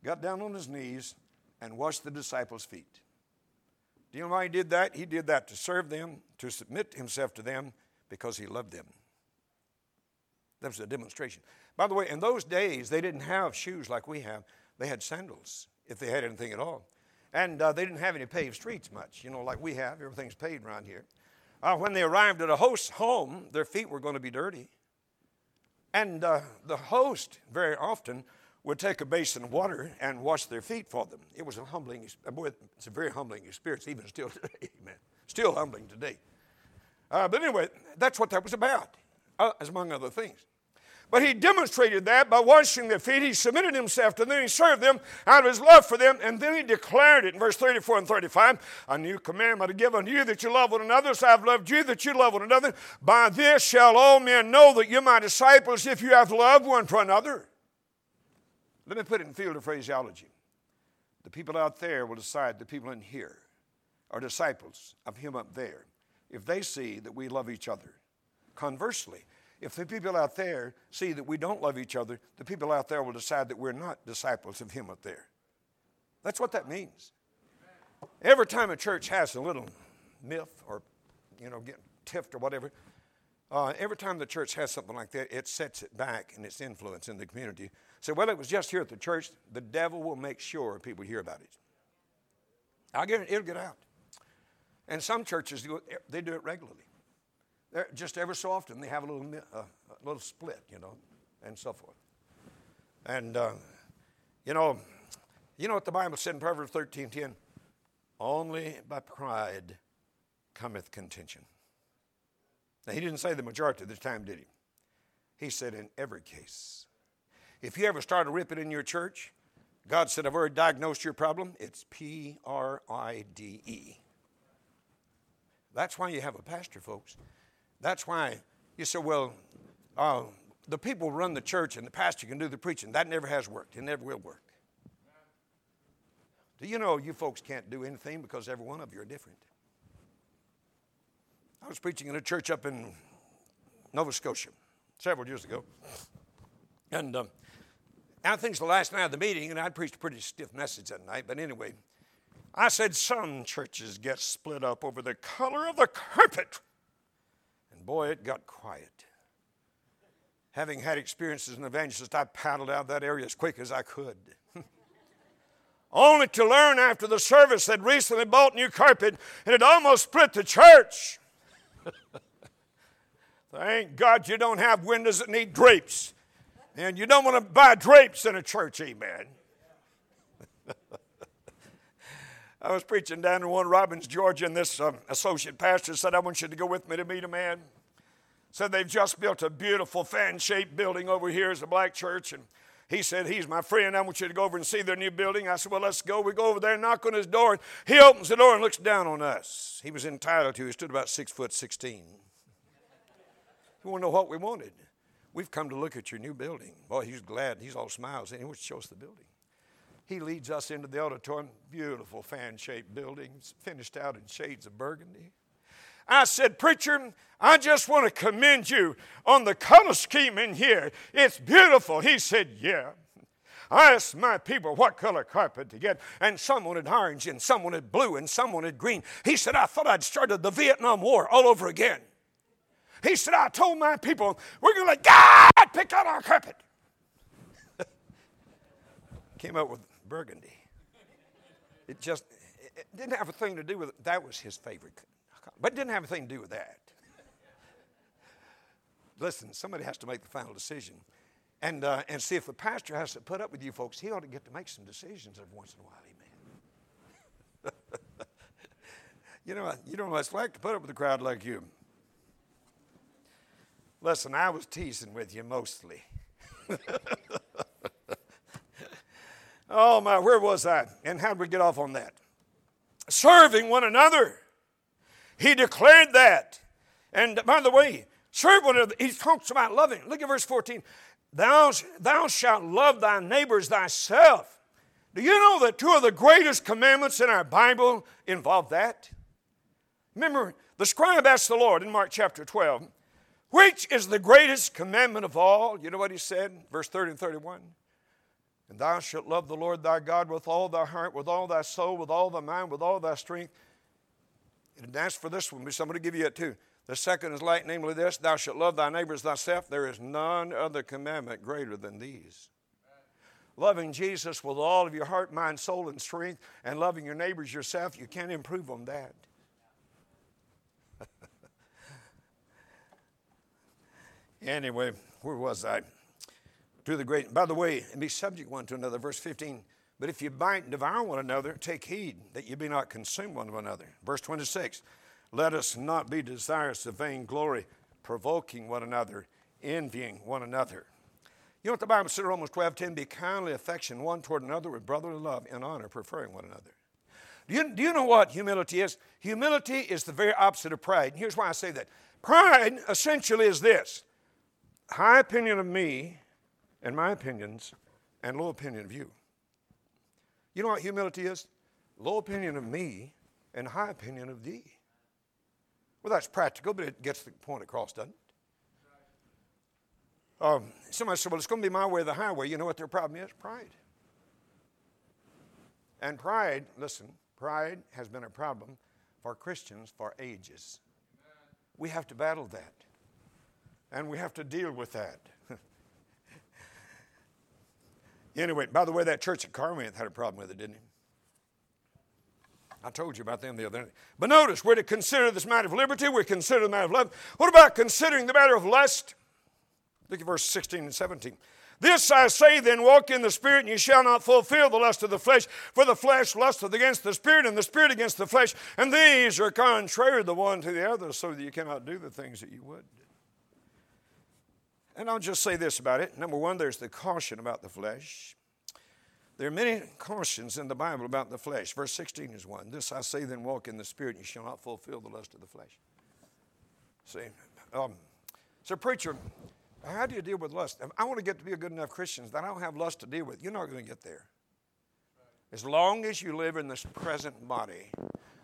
got down on his knees, and washed the disciples' feet. Do you know why he did that? He did that to serve them, to submit himself to them, because he loved them. That was a demonstration. By the way, in those days, they didn't have shoes like we have. They had sandals, if they had anything at all. And uh, they didn't have any paved streets much, you know, like we have. Everything's paved around here. Uh, when they arrived at a host's home, their feet were going to be dirty. And uh, the host, very often, would take a basin of water and wash their feet for them. It was a humbling, boy, it's a very humbling experience, even still today, man. Still humbling today. Uh, but anyway, that's what that was about, uh, Uh, among other things. But he demonstrated that by washing their feet. He submitted himself to them. He served them out of his love for them. And then he declared it in verse 34 and 35 A new commandment I give unto you that you love one another, as I've loved you, that you love one another. By this shall all men know that you're my disciples if you have love one for another. Let me put it in Fielder phraseology. The people out there will decide the people in here are disciples of him up there if they see that we love each other. Conversely, if the people out there see that we don't love each other, the people out there will decide that we're not disciples of Him up there. That's what that means. Every time a church has a little myth or, you know, get tiffed or whatever, uh, every time the church has something like that, it sets it back in its influence in the community. So, well, it was just here at the church. The devil will make sure people hear about it. Get it, it'll get out. And some churches, they do it regularly just ever so often they have a little, uh, a little split, you know, and so forth. And, uh, you know, you know what the Bible said in Proverbs 13 10? Only by pride cometh contention. Now, he didn't say the majority of the time, did he? He said, In every case. If you ever start a ripping in your church, God said, I've already diagnosed your problem. It's P R I D E. That's why you have a pastor, folks. That's why you say, well, uh, the people run the church and the pastor can do the preaching. That never has worked. It never will work. Do you know you folks can't do anything because every one of you are different? I was preaching in a church up in Nova Scotia several years ago. And um, I think it's the last night of the meeting, and I preached a pretty stiff message that night. But anyway, I said some churches get split up over the color of the carpet. Boy, it got quiet. Having had experiences as an evangelist, I paddled out that area as quick as I could. Only to learn after the service that recently bought new carpet and it almost split the church. Thank God you don't have windows that need drapes. And you don't want to buy drapes in a church, amen. I was preaching down in Warner Robins, Georgia, and this um, associate pastor said, I want you to go with me to meet a man. Said they've just built a beautiful fan shaped building over here as a black church. And he said, He's my friend. I want you to go over and see their new building. I said, Well, let's go. We go over there knock on his door. And he opens the door and looks down on us. He was entitled to. He stood about six foot 16. You want to know what we wanted? We've come to look at your new building. Boy, he's glad. He's all smiles. And he wants to show us the building. He leads us into the auditorium, beautiful fan shaped building, finished out in shades of burgundy. I said, Preacher, I just want to commend you on the color scheme in here. It's beautiful. He said, Yeah. I asked my people what color carpet to get, and some wanted orange, and some wanted blue, and some wanted green. He said, I thought I'd started the Vietnam War all over again. He said, I told my people, we're going to let God pick out our carpet. Came up with burgundy. It just it didn't have a thing to do with it. That was his favorite. But it didn't have a thing to do with that. Listen, somebody has to make the final decision. And, uh, and see if the pastor has to put up with you folks, he ought to get to make some decisions every once in a while. Amen. you know, you don't know what like to put up with a crowd like you. Listen, I was teasing with you mostly. Oh my, where was I? And how did we get off on that? Serving one another. He declared that. And by the way, one another. He talks about loving. Look at verse 14. Thou, thou shalt love thy neighbors thyself. Do you know that two of the greatest commandments in our Bible involve that? Remember, the scribe asked the Lord in Mark chapter 12, which is the greatest commandment of all? You know what he said? Verse 30 and 31. And thou shalt love the Lord thy God with all thy heart, with all thy soul, with all thy mind, with all thy strength. And ask for this one, somebody to give you it too. The second is like, namely this Thou shalt love thy neighbors thyself. There is none other commandment greater than these. Loving Jesus with all of your heart, mind, soul, and strength, and loving your neighbors yourself, you can't improve on that. anyway, where was I? to the great. By the way, and be subject one to another. Verse 15. But if you bite and devour one another, take heed that you be not consumed one of another. Verse 26. Let us not be desirous of vainglory, provoking one another, envying one another. You know what the Bible says in Romans 12 10? Be kindly affection one toward another with brotherly love and honor, preferring one another. Do you, do you know what humility is? Humility is the very opposite of pride. And here's why I say that. Pride essentially is this high opinion of me and my opinions and low opinion of you. You know what humility is? Low opinion of me and high opinion of thee. Well, that's practical, but it gets the point across, doesn't it? Um, somebody said, Well, it's going to be my way or the highway. You know what their problem is? Pride. And pride, listen, pride has been a problem for Christians for ages. We have to battle that. And we have to deal with that. Anyway, by the way, that church at Corinth had a problem with it, didn't it? I told you about them the other day. But notice, we're to consider this matter of liberty, we're to consider the matter of love. What about considering the matter of lust? Look at verse 16 and 17. This I say then, walk in the Spirit, and ye shall not fulfill the lust of the flesh. For the flesh lusteth against the Spirit, and the Spirit against the flesh. And these are contrary the one to the other, so that you cannot do the things that you would. And I'll just say this about it. Number one, there's the caution about the flesh. There are many cautions in the Bible about the flesh. Verse 16 is one. This I say, then walk in the Spirit, and you shall not fulfill the lust of the flesh. See? Um, so, preacher, how do you deal with lust? I want to get to be a good enough Christian that I don't have lust to deal with. You're not going to get there. As long as you live in this present body,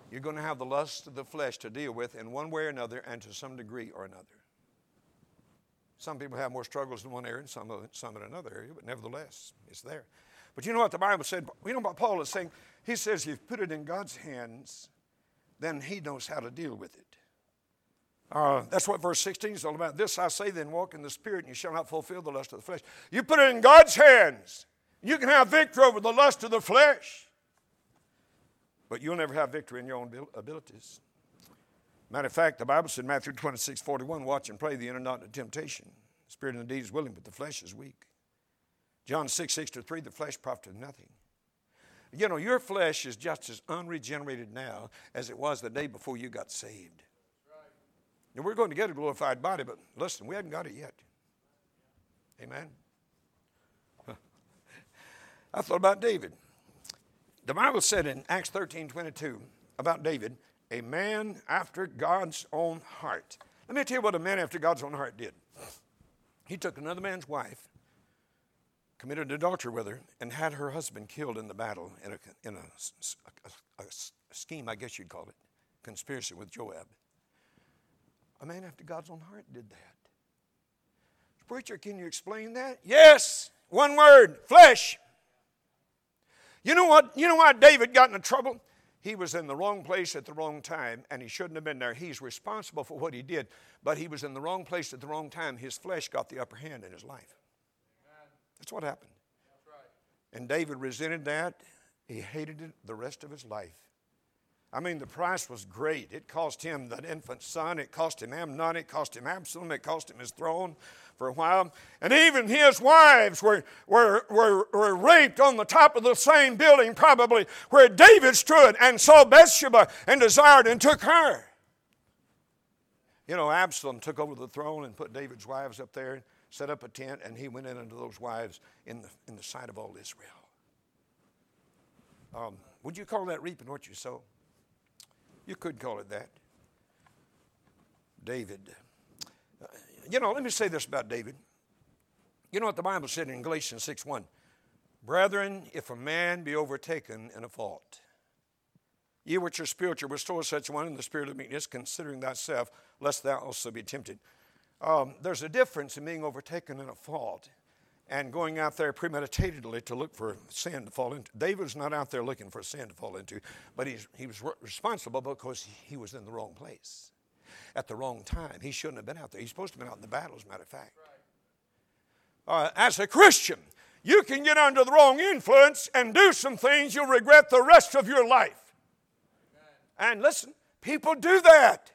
you're going to have the lust of the flesh to deal with in one way or another and to some degree or another. Some people have more struggles in one area and some, some in another area, but nevertheless, it's there. But you know what the Bible said? You know what Paul is saying? He says, if you put it in God's hands, then He knows how to deal with it. Uh, that's what verse 16 is all about. This I say then, walk in the Spirit, and you shall not fulfill the lust of the flesh. You put it in God's hands. You can have victory over the lust of the flesh, but you'll never have victory in your own abilities. Matter of fact, the Bible said, Matthew 26, 41, watch and pray, the enter not into temptation. The spirit indeed is willing, but the flesh is weak. John 6, 6 to 3, the flesh profiteth nothing. You know, your flesh is just as unregenerated now as it was the day before you got saved. And we're going to get a glorified body, but listen, we haven't got it yet. Amen. I thought about David. The Bible said in Acts 13 22 about David, a man after God's own heart. Let me tell you what a man after God's own heart did. He took another man's wife, committed adultery with her, and had her husband killed in the battle in a, in a, a, a scheme, I guess you'd call it, conspiracy with Joab. A man after God's own heart did that. Preacher, can you explain that? Yes. One word flesh. You know what? You know why David got into trouble? He was in the wrong place at the wrong time, and he shouldn't have been there. He's responsible for what he did, but he was in the wrong place at the wrong time. His flesh got the upper hand in his life. That's what happened. And David resented that. He hated it the rest of his life. I mean, the price was great. It cost him the infant son, it cost him Amnon, it cost him Absalom, it cost him his throne for a while. And even his wives were, were, were, were raped on the top of the same building, probably where David stood and saw Bathsheba and desired and took her. You know, Absalom took over the throne and put David's wives up there, set up a tent, and he went in unto those wives in the, in the sight of all Israel. Um, would you call that reaping what you sow? You could call it that. David. Uh, you know, let me say this about David. You know what the Bible said in Galatians 6 1? Brethren, if a man be overtaken in a fault, ye which are spiritual, restore such one in the spirit of meekness, considering thyself, lest thou also be tempted. Um, there's a difference in being overtaken in a fault and going out there premeditatedly to look for sin to fall into. David's not out there looking for sin to fall into, but he's, he was responsible because he was in the wrong place at the wrong time. He shouldn't have been out there. He's supposed to have been out in the battle, as a matter of fact. Uh, as a Christian, you can get under the wrong influence and do some things you'll regret the rest of your life. And listen, people do that.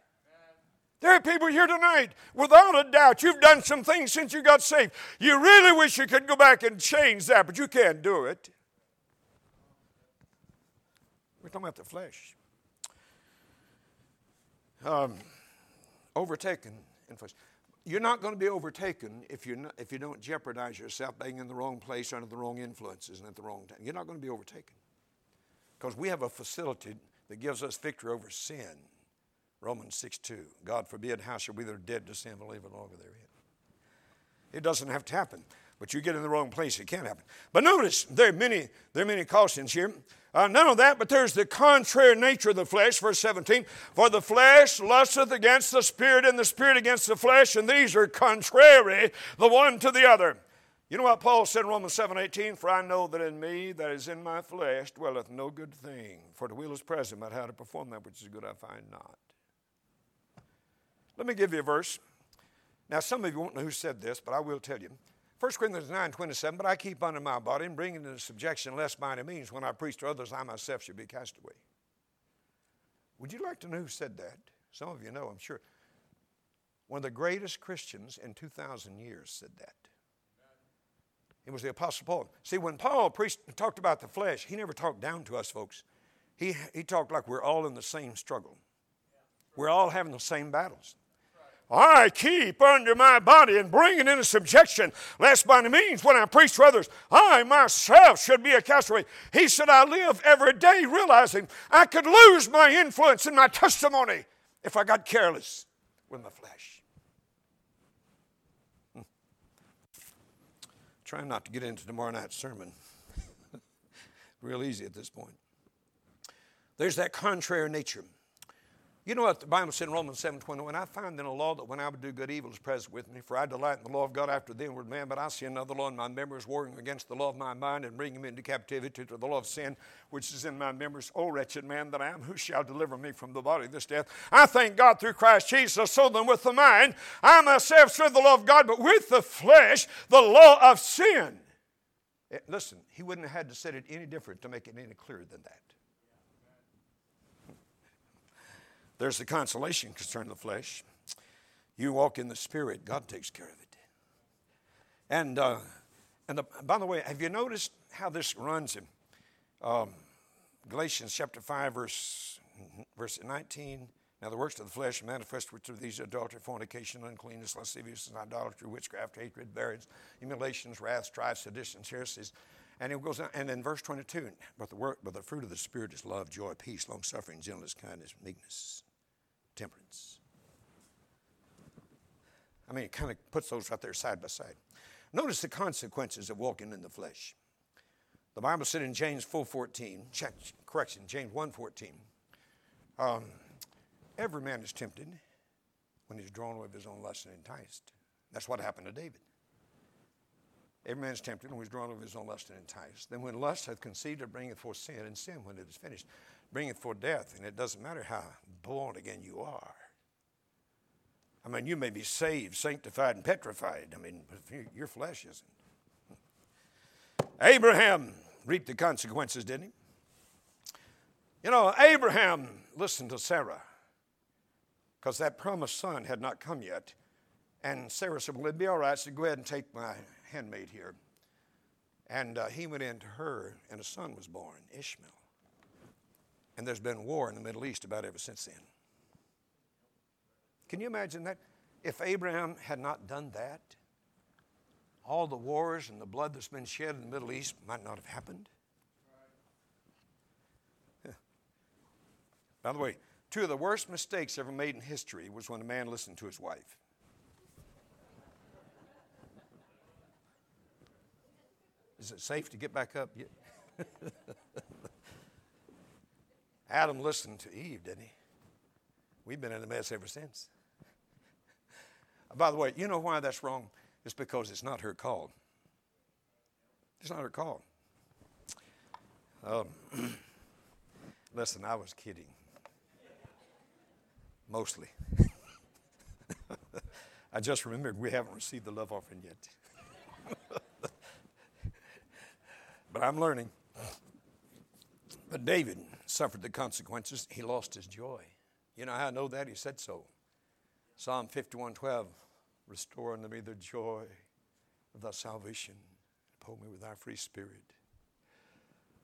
There are people here tonight, without a doubt, you've done some things since you got saved. You really wish you could go back and change that, but you can't do it. We're talking about the flesh. Um, overtaken in flesh. You're not going to be overtaken if, you're not, if you don't jeopardize yourself being in the wrong place under the wrong influences and at the wrong time. You're not going to be overtaken. Because we have a facility that gives us victory over sin. Romans 6 2. God forbid, how shall we that are dead to sin believe no longer therein? It doesn't have to happen, but you get in the wrong place, it can't happen. But notice, there are many, there are many cautions here. Uh, none of that, but there's the contrary nature of the flesh, verse 17. For the flesh lusteth against the spirit, and the spirit against the flesh, and these are contrary the one to the other. You know what Paul said in Romans 7 18? For I know that in me, that is in my flesh, dwelleth no good thing. For the will is present, but how to perform that which is good I find not. Let me give you a verse. Now, some of you won't know who said this, but I will tell you. 1 Corinthians 9 27, but I keep under my body and bring it into subjection lest by any means. When I preach to others, I myself should be cast away. Would you like to know who said that? Some of you know, I'm sure. One of the greatest Christians in 2,000 years said that. It was the Apostle Paul. See, when Paul preached, and talked about the flesh, he never talked down to us, folks. He, he talked like we're all in the same struggle. We're all having the same battles. I keep under my body and bring it into subjection, lest by any means when I preach to others, I myself should be a castaway. He said, I live every day realizing I could lose my influence and my testimony if I got careless with my flesh. Hmm. Trying not to get into tomorrow night's sermon. Real easy at this point. There's that contrary nature. You know what the Bible said in Romans 7 21? I find in the law that when I would do good, evil is present with me. For I delight in the law of God after the inward man, but I see another law in my members, warring against the law of my mind and bringing me into captivity to the law of sin, which is in my members. O wretched man that I am, who shall deliver me from the body of this death? I thank God through Christ Jesus. So then, with the mind, I myself serve the law of God, but with the flesh, the law of sin. Eh, listen, he wouldn't have had to say it any different to make it any clearer than that. There's the consolation concerning the flesh. You walk in the Spirit, God takes care of it. And, uh, and the, by the way, have you noticed how this runs in um, Galatians chapter 5, verse, verse 19? Now, the works of the flesh manifest which are these adultery, fornication, uncleanness, lasciviousness, idolatry, witchcraft, hatred, variance, emulations, wrath, strife, seditions, heresies. And it goes on, and in verse 22, but the work, but the fruit of the Spirit is love, joy, peace, long suffering, gentleness, kindness, meekness, temperance. I mean, it kind of puts those right there side by side. Notice the consequences of walking in the flesh. The Bible said in James 4.14, check, correction, James 1.14, um, every man is tempted when he's drawn away of his own lust and enticed. That's what happened to David. Every man is tempted when he's drawn away of his own lust and enticed. Then when lust hath conceived, it bringeth forth sin, and sin, when it is finished, bringeth forth death. And it doesn't matter how born again you are. I mean, you may be saved, sanctified, and petrified. I mean, your flesh isn't. Abraham reaped the consequences, didn't he? You know, Abraham listened to Sarah because that promised son had not come yet. And Sarah said, Well, it'd be all right. So go ahead and take my handmaid here. And uh, he went into her, and a son was born, Ishmael. And there's been war in the Middle East about ever since then. Can you imagine that? If Abraham had not done that, all the wars and the blood that's been shed in the Middle East might not have happened. By the way, two of the worst mistakes ever made in history was when a man listened to his wife. Is it safe to get back up? Adam listened to Eve, didn't he? We've been in a mess ever since. By the way, you know why that's wrong? It's because it's not her call. It's not her call. Um, listen, I was kidding. Mostly. I just remembered we haven't received the love offering yet. but I'm learning. But David suffered the consequences. He lost his joy. You know how I know that? He said so. Psalm 51:12, Restore unto me the joy of thy salvation. Uphold me with thy free spirit.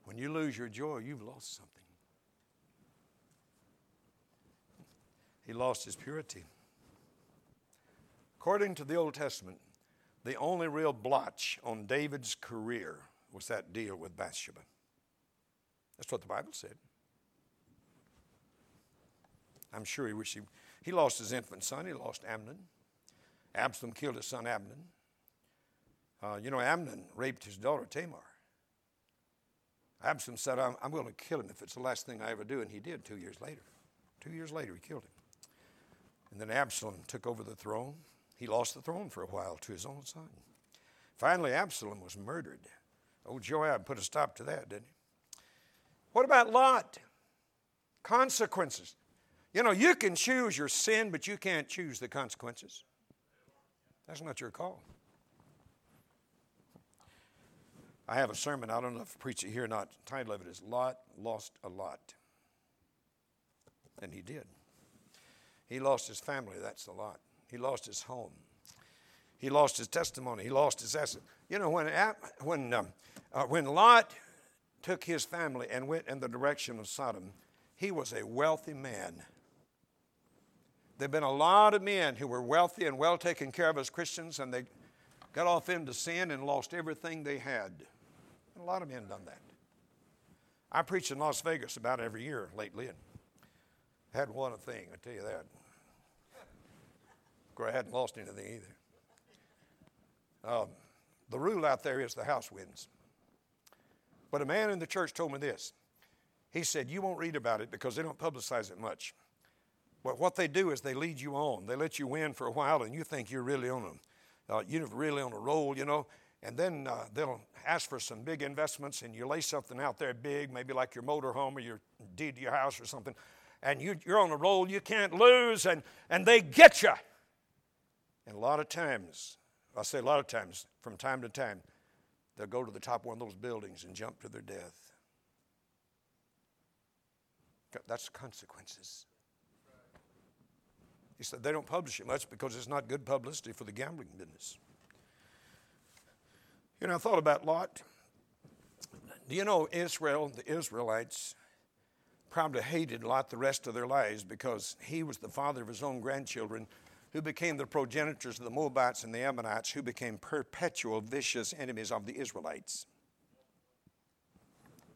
When you lose your joy, you've lost something. He lost his purity. According to the Old Testament, the only real blotch on David's career was that deal with Bathsheba. That's what the Bible said. I'm sure he wished he, he lost his infant son. He lost Amnon. Absalom killed his son Amnon. Uh, you know, Amnon raped his daughter Tamar. Absalom said, I'm, I'm going to kill him if it's the last thing I ever do. And he did two years later. Two years later, he killed him. And then Absalom took over the throne. He lost the throne for a while to his own son. Finally, Absalom was murdered. Old Joab put a stop to that, didn't he? What about Lot? Consequences. You know, you can choose your sin, but you can't choose the consequences. That's not your call. I have a sermon, I don't know if I preach it here or not. The title of it is Lot Lost a Lot. And he did. He lost his family, that's a lot. He lost his home. He lost his testimony. He lost his asset. You know, when, when, um, uh, when Lot took his family and went in the direction of Sodom, he was a wealthy man. There have been a lot of men who were wealthy and well taken care of as Christians, and they got off into sin and lost everything they had. And a lot of men done that. I preach in Las Vegas about every year lately, and hadn't won a thing, I tell you that. Of course, I hadn't lost anything either. Um, the rule out there is the house wins. But a man in the church told me this. He said, You won't read about it because they don't publicize it much. But what they do is they lead you on. They let you win for a while, and you think you're really on a, uh, you're really on a roll, you know. And then uh, they'll ask for some big investments, and you lay something out there big, maybe like your motor home or your deed to your house or something, and you, you're on a roll you can't lose, and, and they get you. And a lot of times, I say a lot of times, from time to time, they'll go to the top of one of those buildings and jump to their death. That's consequences. He said they don't publish it much because it's not good publicity for the gambling business. You know, I thought about Lot. Do you know Israel, the Israelites, probably hated Lot the rest of their lives because he was the father of his own grandchildren who became the progenitors of the Moabites and the Ammonites, who became perpetual vicious enemies of the Israelites.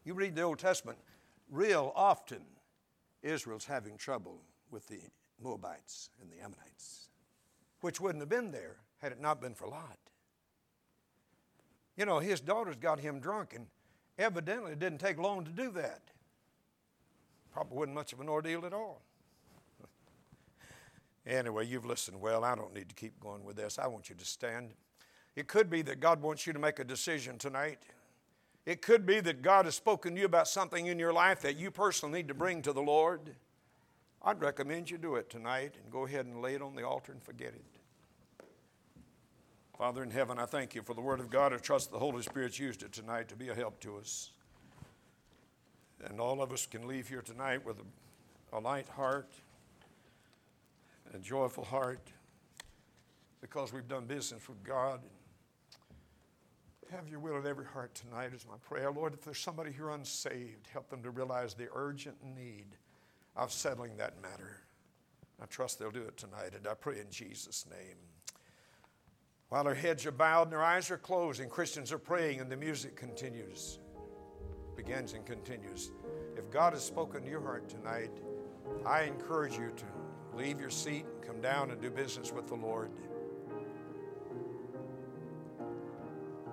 You read the Old Testament, real often Israel's having trouble with the Moabites and the Ammonites, which wouldn't have been there had it not been for Lot. You know, his daughters got him drunk, and evidently it didn't take long to do that. Probably wasn't much of an ordeal at all. anyway, you've listened well. I don't need to keep going with this. I want you to stand. It could be that God wants you to make a decision tonight. It could be that God has spoken to you about something in your life that you personally need to bring to the Lord. I'd recommend you do it tonight and go ahead and lay it on the altar and forget it. Father in heaven, I thank you for the Word of God. I trust the Holy Spirit's used it tonight to be a help to us. And all of us can leave here tonight with a, a light heart, a joyful heart, because we've done business with God. Have your will in every heart tonight is my prayer. Lord, if there's somebody here unsaved, help them to realize the urgent need of settling that matter. I trust they'll do it tonight, and I pray in Jesus' name. While their heads are bowed and their eyes are closed, and Christians are praying, and the music continues, begins and continues. If God has spoken to your heart tonight, I encourage you to leave your seat, come down, and do business with the Lord.